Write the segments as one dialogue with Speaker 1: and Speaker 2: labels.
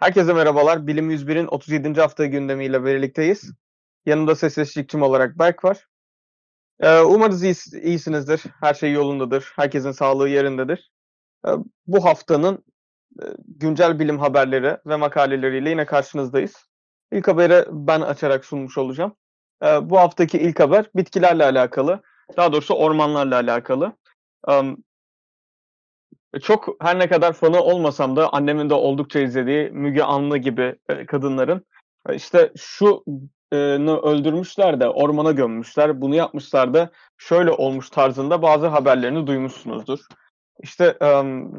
Speaker 1: Herkese merhabalar. Bilim 101'in 37. hafta gündemiyle birlikteyiz. Yanımda ses eşlikçim olarak Berk var. Ee, umarız iyis- iyisinizdir. Her şey yolundadır. Herkesin sağlığı yerindedir. Ee, bu haftanın e, güncel bilim haberleri ve makaleleriyle yine karşınızdayız. İlk haberi ben açarak sunmuş olacağım. Ee, bu haftaki ilk haber bitkilerle alakalı. Daha doğrusu ormanlarla alakalı. Am, çok her ne kadar fanı olmasam da annemin de oldukça izlediği Müge Anlı gibi e, kadınların e, işte şu e, öldürmüşler de ormana gömmüşler, bunu yapmışlar da şöyle olmuş tarzında bazı haberlerini duymuşsunuzdur. İşte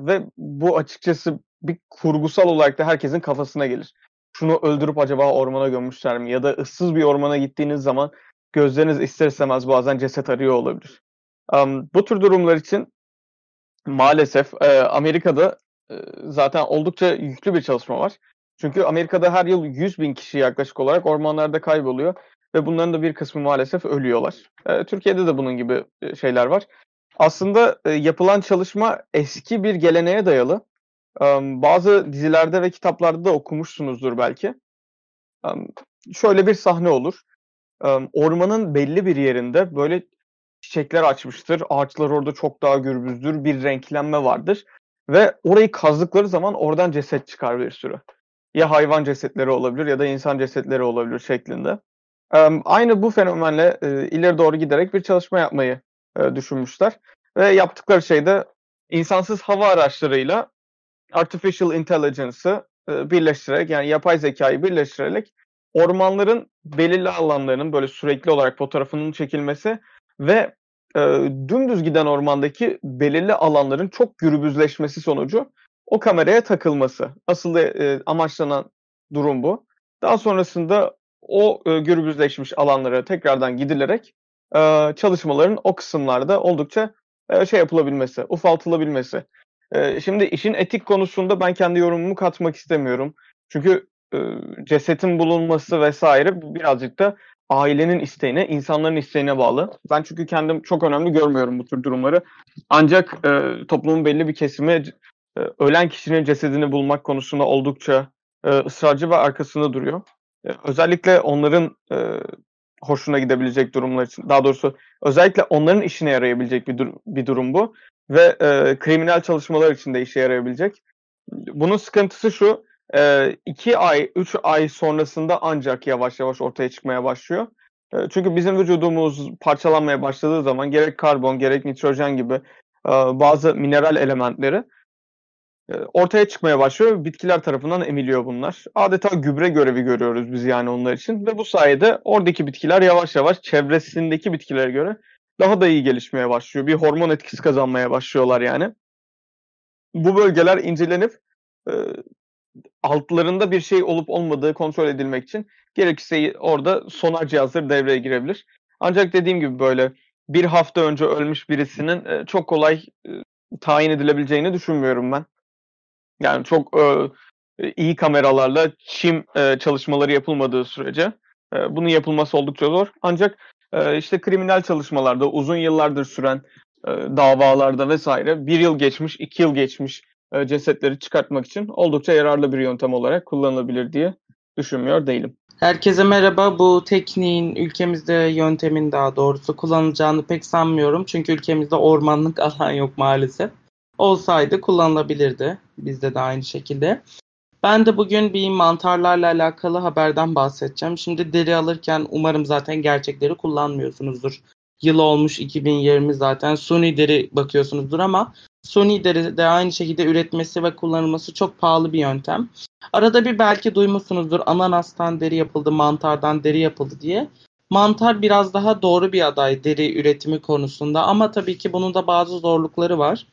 Speaker 1: ve bu açıkçası bir kurgusal olarak da herkesin kafasına gelir. Şunu öldürüp acaba ormana gömmüşler mi? Ya da ıssız bir ormana gittiğiniz zaman gözleriniz ister istemez bazen ceset arıyor olabilir. Em, bu tür durumlar için Maalesef e, Amerika'da e, zaten oldukça yüklü bir çalışma var. Çünkü Amerika'da her yıl 100 bin kişi yaklaşık olarak ormanlarda kayboluyor ve bunların da bir kısmı maalesef ölüyorlar. E, Türkiye'de de bunun gibi e, şeyler var. Aslında e, yapılan çalışma eski bir geleneğe dayalı. E, bazı dizilerde ve kitaplarda da okumuşsunuzdur belki. E, şöyle bir sahne olur. E, ormanın belli bir yerinde böyle çiçekler açmıştır. Ağaçlar orada çok daha gürbüzdür. Bir renklenme vardır. Ve orayı kazdıkları zaman oradan ceset çıkar bir sürü. Ya hayvan cesetleri olabilir ya da insan cesetleri olabilir şeklinde. Aynı bu fenomenle e, ileri doğru giderek bir çalışma yapmayı e, düşünmüşler. Ve yaptıkları şey de insansız hava araçlarıyla artificial intelligence'ı e, birleştirerek yani yapay zekayı birleştirerek ormanların belirli alanlarının böyle sürekli olarak fotoğrafının çekilmesi ve e, dümdüz giden ormandaki belirli alanların çok gürbüzleşmesi sonucu o kameraya takılması. Asıl e, amaçlanan durum bu. Daha sonrasında o e, gürbüzleşmiş alanlara tekrardan gidilerek e, çalışmaların o kısımlarda oldukça e, şey yapılabilmesi, ufaltılabilmesi. E, şimdi işin etik konusunda ben kendi yorumumu katmak istemiyorum. Çünkü e, cesetin bulunması vesaire birazcık da ailenin isteğine, insanların isteğine bağlı. Ben çünkü kendim çok önemli görmüyorum bu tür durumları. Ancak e, toplumun belli bir kesimi e, ölen kişinin cesedini bulmak konusunda oldukça e, ısrarcı ve arkasında duruyor. E, özellikle onların e, hoşuna gidebilecek durumlar için, daha doğrusu özellikle onların işine yarayabilecek bir, dur- bir durum bu ve e, kriminal çalışmalar için de işe yarayabilecek. Bunun sıkıntısı şu, e, iki ay, üç ay sonrasında ancak yavaş yavaş ortaya çıkmaya başlıyor. E, çünkü bizim vücudumuz parçalanmaya başladığı zaman gerek karbon gerek nitrojen gibi e, bazı mineral elementleri e, ortaya çıkmaya başlıyor bitkiler tarafından emiliyor bunlar. Adeta gübre görevi görüyoruz biz yani onlar için ve bu sayede oradaki bitkiler yavaş yavaş çevresindeki bitkilere göre daha da iyi gelişmeye başlıyor. Bir hormon etkisi kazanmaya başlıyorlar yani. Bu bölgeler incelenip e, altlarında bir şey olup olmadığı kontrol edilmek için gerekirse orada sonar cihazları devreye girebilir. Ancak dediğim gibi böyle bir hafta önce ölmüş birisinin e, çok kolay e, tayin edilebileceğini düşünmüyorum ben. Yani çok e, iyi kameralarla çim çalışmaları yapılmadığı sürece bunun yapılması oldukça zor. Ancak işte kriminal çalışmalarda uzun yıllardır süren davalarda vesaire bir yıl geçmiş, iki yıl geçmiş e, cesetleri çıkartmak için oldukça yararlı bir yöntem olarak kullanılabilir diye düşünmüyor değilim.
Speaker 2: Herkese merhaba. Bu tekniğin ülkemizde yöntemin daha doğrusu kullanılacağını pek sanmıyorum. Çünkü ülkemizde ormanlık alan yok maalesef. Olsaydı kullanılabilirdi. Bizde de aynı şekilde. Ben de bugün bir mantarlarla alakalı haberden bahsedeceğim. Şimdi deri alırken umarım zaten gerçekleri kullanmıyorsunuzdur. Yıl olmuş 2020 zaten suni deri bakıyorsunuzdur ama suni deri de aynı şekilde üretmesi ve kullanılması çok pahalı bir yöntem. Arada bir belki duymuşsunuzdur ananastan deri yapıldı, mantardan deri yapıldı diye. Mantar biraz daha doğru bir aday deri üretimi konusunda ama tabii ki bunun da bazı zorlukları var.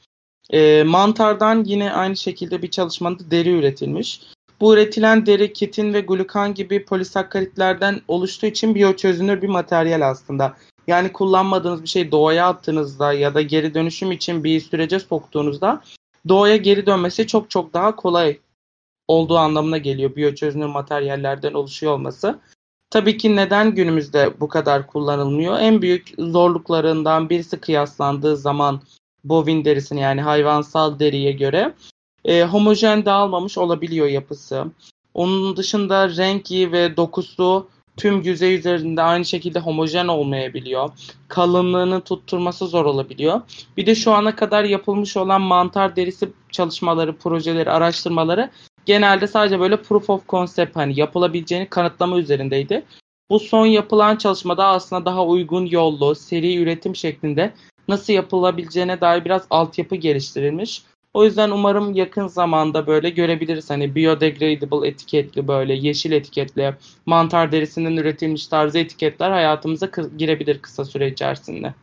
Speaker 2: E, mantardan yine aynı şekilde bir çalışmada deri üretilmiş. Bu üretilen deri kitin ve glukan gibi polisakkaritlerden oluştuğu için biyoçözünür bir materyal aslında. Yani kullanmadığınız bir şey doğaya attığınızda ya da geri dönüşüm için bir sürece soktuğunuzda doğaya geri dönmesi çok çok daha kolay olduğu anlamına geliyor biyoçözünür materyallerden oluşuyor olması. Tabii ki neden günümüzde bu kadar kullanılmıyor? En büyük zorluklarından birisi kıyaslandığı zaman bovin derisine yani hayvansal deriye göre e, homojen dağılmamış olabiliyor yapısı. Onun dışında rengi ve dokusu tüm yüzey üzerinde aynı şekilde homojen olmayabiliyor. Kalınlığını tutturması zor olabiliyor. Bir de şu ana kadar yapılmış olan mantar derisi çalışmaları, projeleri, araştırmaları genelde sadece böyle proof of concept hani yapılabileceğini kanıtlama üzerindeydi. Bu son yapılan çalışmada aslında daha uygun yollu, seri üretim şeklinde nasıl yapılabileceğine dair biraz altyapı geliştirilmiş. O yüzden umarım yakın zamanda böyle görebiliriz. Hani biodegradable etiketli böyle yeşil etiketli mantar derisinden üretilmiş tarzı etiketler hayatımıza girebilir kısa süre içerisinde.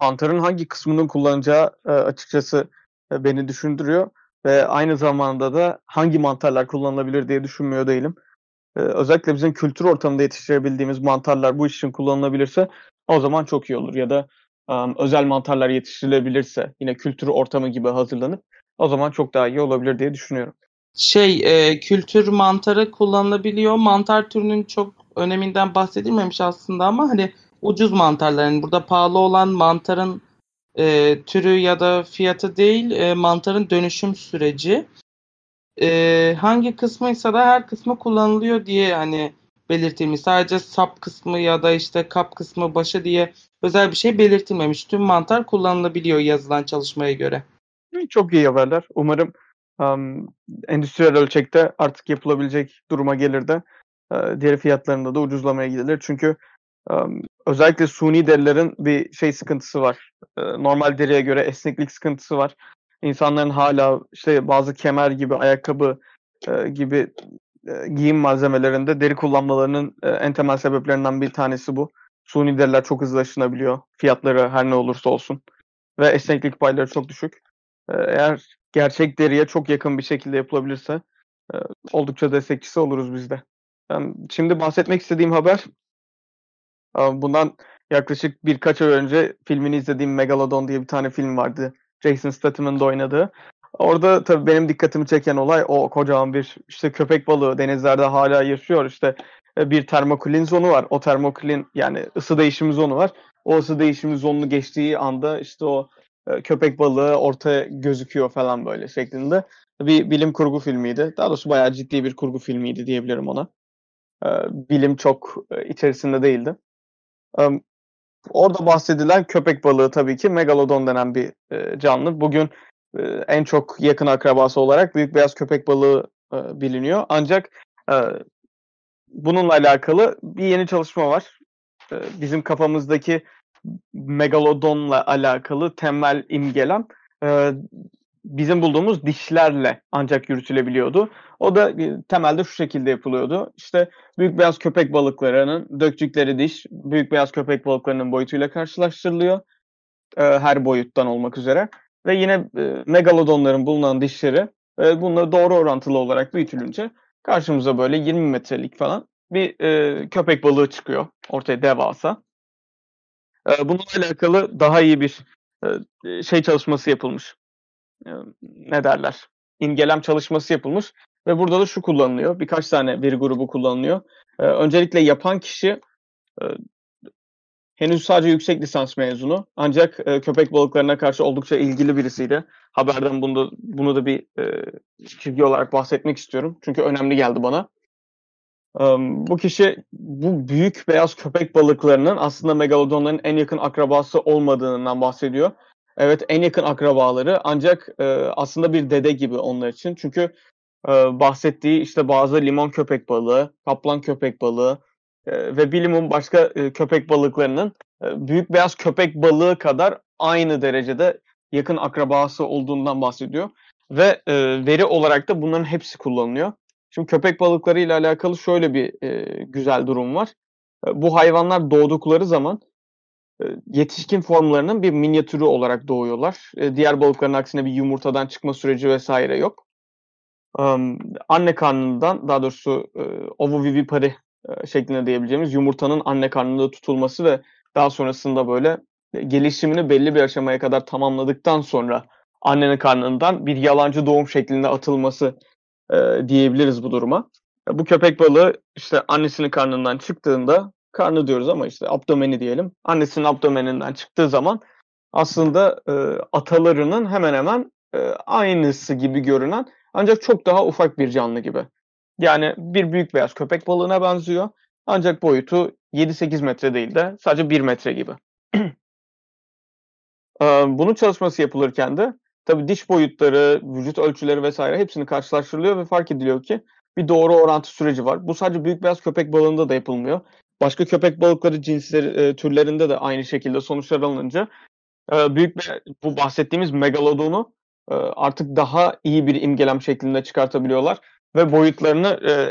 Speaker 1: Mantarın hangi kısmının kullanacağı e, açıkçası e, beni düşündürüyor ve aynı zamanda da hangi mantarlar kullanılabilir diye düşünmüyor değilim. E, özellikle bizim kültür ortamında yetiştirebildiğimiz mantarlar bu iş için kullanılabilirse o zaman çok iyi olur. Ya da özel mantarlar yetiştirilebilirse yine kültür ortamı gibi hazırlanıp o zaman çok daha iyi olabilir diye düşünüyorum.
Speaker 2: Şey e, kültür mantarı kullanılabiliyor. Mantar türünün çok öneminden bahsedilmemiş aslında ama hani ucuz mantarların burada pahalı olan mantarın e, türü ya da fiyatı değil e, mantarın dönüşüm süreci. E, hangi kısmıysa da her kısmı kullanılıyor diye hani belirtilmiş. Sadece sap kısmı ya da işte kap kısmı başı diye özel bir şey belirtilmemiş. Tüm mantar kullanılabiliyor yazılan çalışmaya göre.
Speaker 1: Çok iyi haberler. Umarım um, endüstriyel ölçekte artık yapılabilecek duruma gelir de uh, diğer fiyatlarında da ucuzlamaya gidilir. Çünkü um, özellikle suni derilerin bir şey sıkıntısı var. Uh, normal deriye göre esneklik sıkıntısı var. İnsanların hala işte bazı kemer gibi, ayakkabı uh, gibi giyim malzemelerinde deri kullanmalarının en temel sebeplerinden bir tanesi bu. Suni deriler çok hızlı aşınabiliyor. Fiyatları her ne olursa olsun. Ve esneklik payları çok düşük. Eğer gerçek deriye çok yakın bir şekilde yapılabilirse oldukça destekçisi oluruz biz de. Şimdi bahsetmek istediğim haber bundan yaklaşık birkaç ay önce filmini izlediğim Megalodon diye bir tane film vardı. Jason Statham'ın da oynadığı. Orada tabii benim dikkatimi çeken olay o kocaman bir işte köpek balığı denizlerde hala yaşıyor. İşte e, bir termoklin zonu var. O termoklin yani ısı değişimi zonu var. O ısı değişimi zonunu geçtiği anda işte o e, köpek balığı ortaya gözüküyor falan böyle şeklinde. Bir bilim kurgu filmiydi. Daha doğrusu bayağı ciddi bir kurgu filmiydi diyebilirim ona. E, bilim çok içerisinde değildi. Orada bahsedilen köpek balığı tabii ki megalodon denen bir canlı. Bugün en çok yakın akrabası olarak büyük beyaz köpek balığı biliniyor. Ancak bununla alakalı bir yeni çalışma var. Bizim kafamızdaki megalodonla alakalı temel imgelem bizim bulduğumuz dişlerle ancak yürütülebiliyordu. O da temelde şu şekilde yapılıyordu. İşte büyük beyaz köpek balıklarının döktükleri diş büyük beyaz köpek balıklarının boyutuyla karşılaştırılıyor. Her boyuttan olmak üzere. Ve yine megalodonların bulunan dişleri bununla doğru orantılı olarak büyütülünce karşımıza böyle 20 metrelik falan bir köpek balığı çıkıyor. Ortaya devasa. bununla alakalı daha iyi bir şey çalışması yapılmış ne derler imgelem çalışması yapılmış ve burada da şu kullanılıyor. Birkaç tane veri grubu kullanılıyor. öncelikle yapan kişi henüz sadece yüksek lisans mezunu ancak köpek balıklarına karşı oldukça ilgili birisiydi. Haberden bunu da, bunu da bir e, çizgi olarak bahsetmek istiyorum. Çünkü önemli geldi bana. bu kişi bu büyük beyaz köpek balıklarının aslında megalodonların en yakın akrabası olmadığından bahsediyor. Evet en yakın akrabaları ancak e, aslında bir dede gibi onlar için. Çünkü e, bahsettiği işte bazı limon köpek balığı, kaplan köpek balığı e, ve bilimum başka e, köpek balıklarının e, büyük beyaz köpek balığı kadar aynı derecede yakın akrabası olduğundan bahsediyor. Ve e, veri olarak da bunların hepsi kullanılıyor. Şimdi köpek balıkları ile alakalı şöyle bir e, güzel durum var. E, bu hayvanlar doğdukları zaman yetişkin formlarının bir minyatürü olarak doğuyorlar. Diğer balıkların aksine bir yumurtadan çıkma süreci vesaire yok. Anne karnından daha doğrusu ovovivipari şeklinde diyebileceğimiz yumurtanın anne karnında tutulması ve daha sonrasında böyle gelişimini belli bir aşamaya kadar tamamladıktan sonra annenin karnından bir yalancı doğum şeklinde atılması diyebiliriz bu duruma. Bu köpek balığı işte annesinin karnından çıktığında karnı diyoruz ama işte abdomeni diyelim. Annesinin abdomeninden çıktığı zaman aslında e, atalarının hemen hemen e, aynısı gibi görünen ancak çok daha ufak bir canlı gibi. Yani bir büyük beyaz köpek balığına benziyor. Ancak boyutu 7-8 metre değil de sadece 1 metre gibi. Bunun çalışması yapılırken de tabii diş boyutları, vücut ölçüleri vesaire hepsini karşılaştırılıyor ve fark ediliyor ki bir doğru orantı süreci var. Bu sadece büyük beyaz köpek balığında da yapılmıyor. Başka köpek balıkları cinsleri türlerinde de aynı şekilde sonuçlar alınınca büyük bu bahsettiğimiz megalodonu artık daha iyi bir imgelem şeklinde çıkartabiliyorlar ve boyutlarını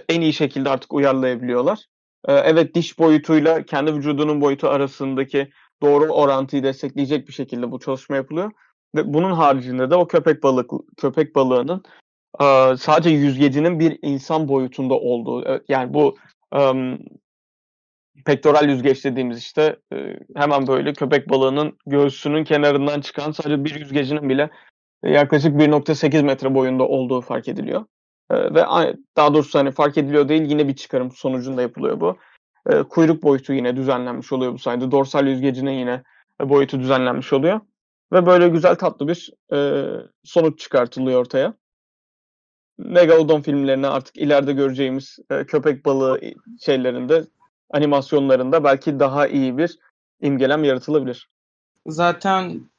Speaker 1: en iyi şekilde artık uyarlayabiliyorlar. Evet diş boyutuyla kendi vücudunun boyutu arasındaki doğru orantıyı destekleyecek bir şekilde bu çalışma yapılıyor. Ve bunun haricinde de o köpek balık köpek balığının sadece yüzgecinin bir insan boyutunda olduğu yani bu um, pektoral yüzgeç dediğimiz işte hemen böyle köpek balığının göğsünün kenarından çıkan sadece bir yüzgecinin bile yaklaşık 1.8 metre boyunda olduğu fark ediliyor. Ve daha doğrusu hani fark ediliyor değil yine bir çıkarım sonucunda yapılıyor bu. Kuyruk boyutu yine düzenlenmiş oluyor bu sayede. Dorsal yüzgecinin yine boyutu düzenlenmiş oluyor. Ve böyle güzel tatlı bir sonuç çıkartılıyor ortaya. Megalodon filmlerine artık ileride göreceğimiz köpek balığı şeylerinde animasyonlarında belki daha iyi bir imgelem yaratılabilir.
Speaker 2: Zaten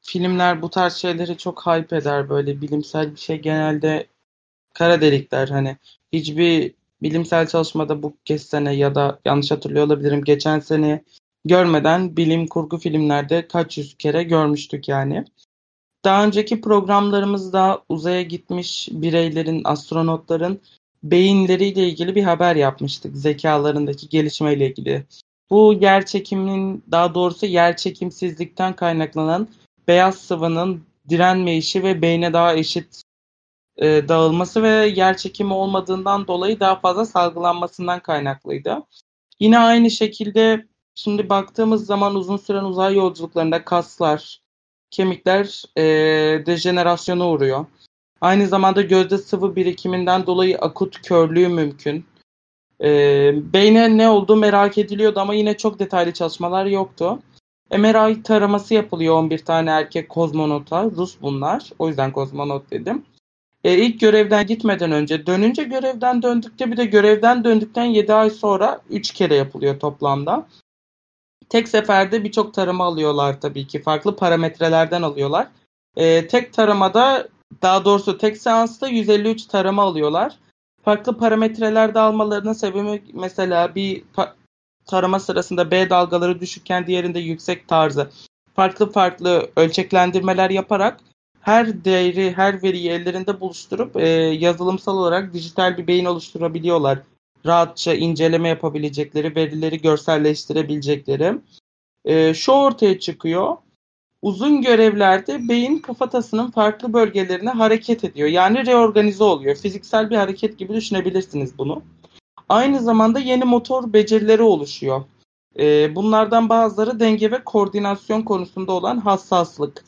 Speaker 2: filmler bu tarz şeyleri çok hype eder böyle bilimsel bir şey genelde kara delikler hani hiçbir bilimsel çalışmada bu kez sene ya da yanlış hatırlıyor olabilirim geçen sene görmeden bilim kurgu filmlerde kaç yüz kere görmüştük yani. Daha önceki programlarımızda uzaya gitmiş bireylerin, astronotların beyinleriyle ilgili bir haber yapmıştık. Zekalarındaki gelişmeyle ilgili. Bu yer çekiminin daha doğrusu yer çekimsizlikten kaynaklanan beyaz sıvının direnmeyişi ve beyne daha eşit e, dağılması ve yer çekimi olmadığından dolayı daha fazla salgılanmasından kaynaklıydı. Yine aynı şekilde şimdi baktığımız zaman uzun süren uzay yolculuklarında kaslar, kemikler e, dejenerasyona uğruyor. Aynı zamanda gözde sıvı birikiminden dolayı akut körlüğü mümkün. E, beyne ne olduğu merak ediliyordu ama yine çok detaylı çalışmalar yoktu. MRI taraması yapılıyor 11 tane erkek kozmonota. Rus bunlar. O yüzden kozmonot dedim. E, ilk görevden gitmeden önce, dönünce görevden döndükçe bir de görevden döndükten 7 ay sonra 3 kere yapılıyor toplamda. Tek seferde birçok tarama alıyorlar tabii ki. Farklı parametrelerden alıyorlar. E, tek taramada daha doğrusu tek seansta 153 tarama alıyorlar. Farklı parametrelerde almalarının sebebi mesela bir tarama sırasında B dalgaları düşükken diğerinde yüksek tarzı farklı farklı ölçeklendirmeler yaparak her değeri, her veriyi ellerinde buluşturup e, yazılımsal olarak dijital bir beyin oluşturabiliyorlar. Rahatça inceleme yapabilecekleri, verileri görselleştirebilecekleri. E, şu ortaya çıkıyor. Uzun görevlerde beyin kafatasının farklı bölgelerine hareket ediyor. Yani reorganize oluyor. Fiziksel bir hareket gibi düşünebilirsiniz bunu. Aynı zamanda yeni motor becerileri oluşuyor. E, bunlardan bazıları denge ve koordinasyon konusunda olan hassaslık.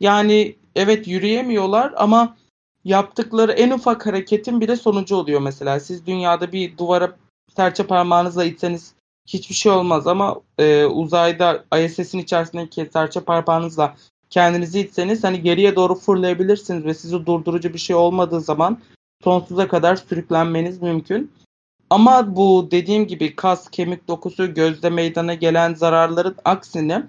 Speaker 2: Yani evet yürüyemiyorlar ama yaptıkları en ufak hareketin bile sonucu oluyor mesela. Siz dünyada bir duvara serçe parmağınızla itseniz hiçbir şey olmaz ama e, uzayda ISS'in içerisindeki serçe parmağınızla kendinizi itseniz hani geriye doğru fırlayabilirsiniz ve sizi durdurucu bir şey olmadığı zaman sonsuza kadar sürüklenmeniz mümkün. Ama bu dediğim gibi kas, kemik dokusu, gözde meydana gelen zararların aksine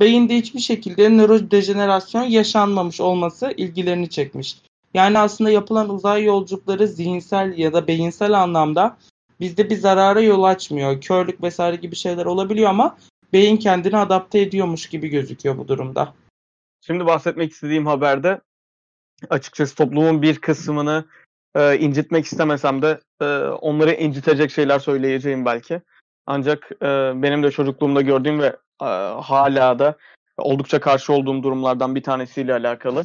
Speaker 2: beyinde hiçbir şekilde nörodejenerasyon yaşanmamış olması ilgilerini çekmiş. Yani aslında yapılan uzay yolculukları zihinsel ya da beyinsel anlamda bizde bir zarara yol açmıyor. Körlük vesaire gibi şeyler olabiliyor ama beyin kendini adapte ediyormuş gibi gözüküyor bu durumda.
Speaker 1: Şimdi bahsetmek istediğim haberde açıkçası toplumun bir kısmını e, incitmek istemesem de e, onları incitecek şeyler söyleyeceğim belki. Ancak e, benim de çocukluğumda gördüğüm ve e, hala da oldukça karşı olduğum durumlardan bir tanesiyle alakalı.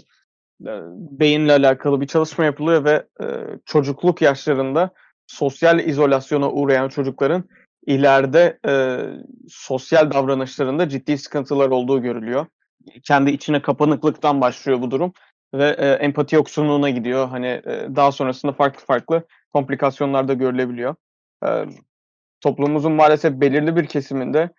Speaker 1: E, beyinle alakalı bir çalışma yapılıyor ve e, çocukluk yaşlarında sosyal izolasyona uğrayan çocukların ileride e, sosyal davranışlarında ciddi sıkıntılar olduğu görülüyor. Kendi içine kapanıklıktan başlıyor bu durum ve e, empati yoksunluğuna gidiyor. Hani e, daha sonrasında farklı farklı komplikasyonlar da görülebiliyor. E, toplumumuzun maalesef belirli bir kesiminde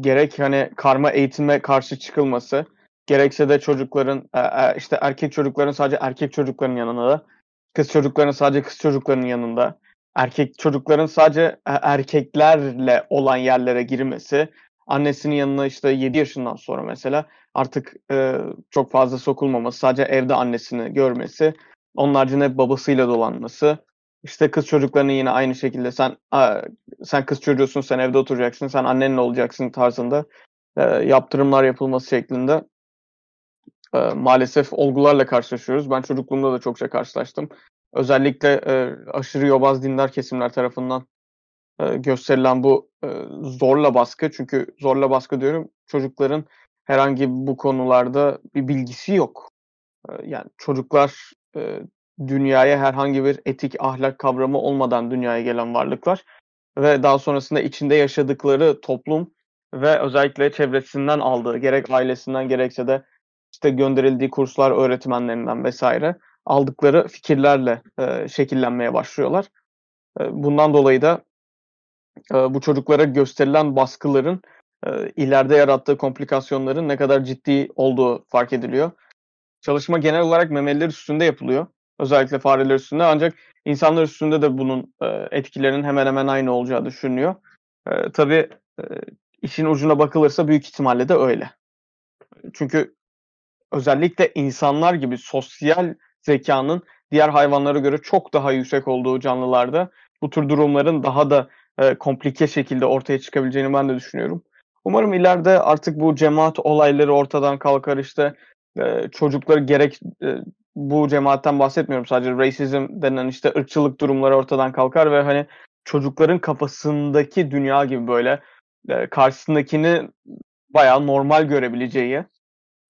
Speaker 1: gerek hani karma eğitime karşı çıkılması, gerekse de çocukların e, e, işte erkek çocukların sadece erkek çocukların yanında, kız çocukların sadece kız çocukların yanında erkek çocukların sadece e- erkeklerle olan yerlere girmesi, annesinin yanına işte 7 yaşından sonra mesela artık çok fazla sokulmaması, sadece evde annesini görmesi, onun haricinde babasıyla dolanması, işte kız çocuklarının yine aynı şekilde sen sen kız çocuğusun, sen evde oturacaksın, sen annenle olacaksın tarzında e, yaptırımlar yapılması şeklinde e, maalesef olgularla karşılaşıyoruz. Ben çocukluğumda da çokça karşılaştım. Özellikle e, aşırı yobaz dindar kesimler tarafından gösterilen bu zorla baskı. Çünkü zorla baskı diyorum çocukların herhangi bu konularda bir bilgisi yok. Yani çocuklar dünyaya herhangi bir etik ahlak kavramı olmadan dünyaya gelen varlıklar ve daha sonrasında içinde yaşadıkları toplum ve özellikle çevresinden aldığı gerek ailesinden gerekse de işte gönderildiği kurslar öğretmenlerinden vesaire aldıkları fikirlerle e, şekillenmeye başlıyorlar. E, bundan dolayı da e, bu çocuklara gösterilen baskıların e, ileride yarattığı komplikasyonların ne kadar ciddi olduğu fark ediliyor. Çalışma genel olarak memeliler üstünde yapılıyor. Özellikle fareler üstünde ancak insanlar üstünde de bunun e, etkilerinin hemen hemen aynı olacağı düşünülüyor. E, tabii e, işin ucuna bakılırsa büyük ihtimalle de öyle. Çünkü özellikle insanlar gibi sosyal zekanın diğer hayvanlara göre çok daha yüksek olduğu canlılarda bu tür durumların daha da e, komplike şekilde ortaya çıkabileceğini ben de düşünüyorum. Umarım ileride artık bu cemaat olayları ortadan kalkar işte e, çocukları gerek e, bu cemaatten bahsetmiyorum sadece racism denen işte ırkçılık durumları ortadan kalkar ve hani çocukların kafasındaki dünya gibi böyle e, karşısındakini bayağı normal görebileceği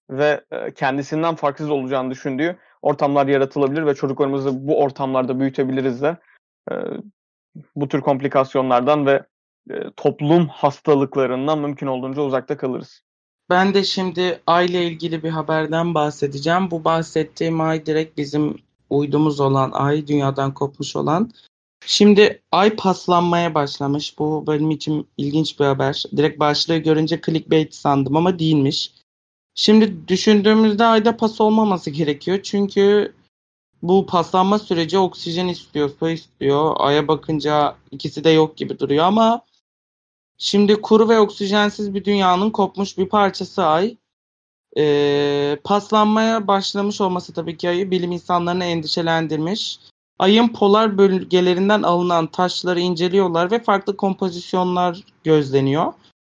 Speaker 1: ve e, kendisinden farksız olacağını düşündüğü ortamlar yaratılabilir ve çocuklarımızı bu ortamlarda büyütebiliriz de e, bu tür komplikasyonlardan ve e, toplum hastalıklarından mümkün olduğunca uzakta kalırız.
Speaker 2: Ben de şimdi ay ile ilgili bir haberden bahsedeceğim. Bu bahsettiğim ay direkt bizim uydumuz olan ay, dünyadan kopmuş olan. Şimdi ay paslanmaya başlamış. Bu benim için ilginç bir haber. Direkt başlığı görünce clickbait sandım ama değilmiş. Şimdi düşündüğümüzde ayda pas olmaması gerekiyor. Çünkü bu paslanma süreci oksijen istiyor, su istiyor. Aya bakınca ikisi de yok gibi duruyor ama şimdi kuru ve oksijensiz bir dünyanın kopmuş bir parçası ay. Ee, paslanmaya başlamış olması tabii ki ayı bilim insanlarını endişelendirmiş. Ayın polar bölgelerinden alınan taşları inceliyorlar ve farklı kompozisyonlar gözleniyor.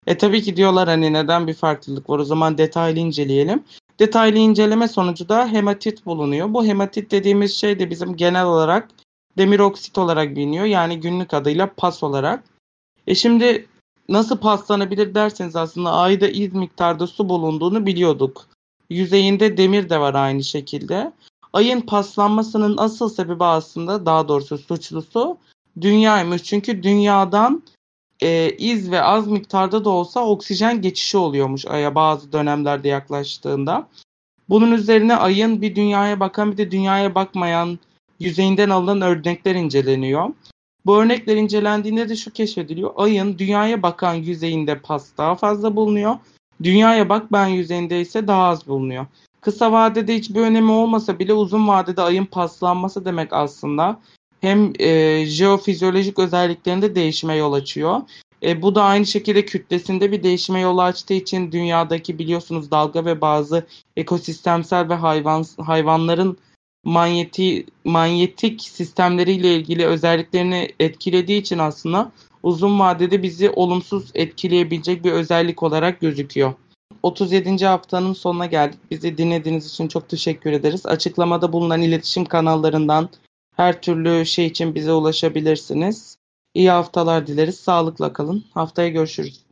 Speaker 2: E tabii ki diyorlar hani neden bir farklılık var o zaman detaylı inceleyelim. Detaylı inceleme sonucu da hematit bulunuyor. Bu hematit dediğimiz şey de bizim genel olarak demir oksit olarak biliniyor. Yani günlük adıyla pas olarak. E şimdi nasıl paslanabilir derseniz aslında ayda iz miktarda su bulunduğunu biliyorduk. Yüzeyinde demir de var aynı şekilde. Ayın paslanmasının asıl sebebi aslında daha doğrusu suçlusu dünyaymış. Çünkü dünyadan e, iz ve az miktarda da olsa oksijen geçişi oluyormuş Ay'a bazı dönemlerde yaklaştığında. Bunun üzerine Ay'ın bir dünyaya bakan bir de dünyaya bakmayan yüzeyinden alınan örnekler inceleniyor. Bu örnekler incelendiğinde de şu keşfediliyor. Ay'ın dünyaya bakan yüzeyinde pas daha fazla bulunuyor. Dünyaya bakmayan yüzeyinde ise daha az bulunuyor. Kısa vadede hiçbir önemi olmasa bile uzun vadede ayın paslanması demek aslında hem e, jeofizyolojik özelliklerinde değişime yol açıyor. E, bu da aynı şekilde kütlesinde bir değişime yol açtığı için dünyadaki biliyorsunuz dalga ve bazı ekosistemsel ve hayvan hayvanların manyeti, manyetik sistemleriyle ilgili özelliklerini etkilediği için aslında uzun vadede bizi olumsuz etkileyebilecek bir özellik olarak gözüküyor. 37. haftanın sonuna geldik. Bizi dinlediğiniz için çok teşekkür ederiz. Açıklamada bulunan iletişim kanallarından her türlü şey için bize ulaşabilirsiniz. İyi haftalar dileriz. Sağlıkla kalın. Haftaya görüşürüz.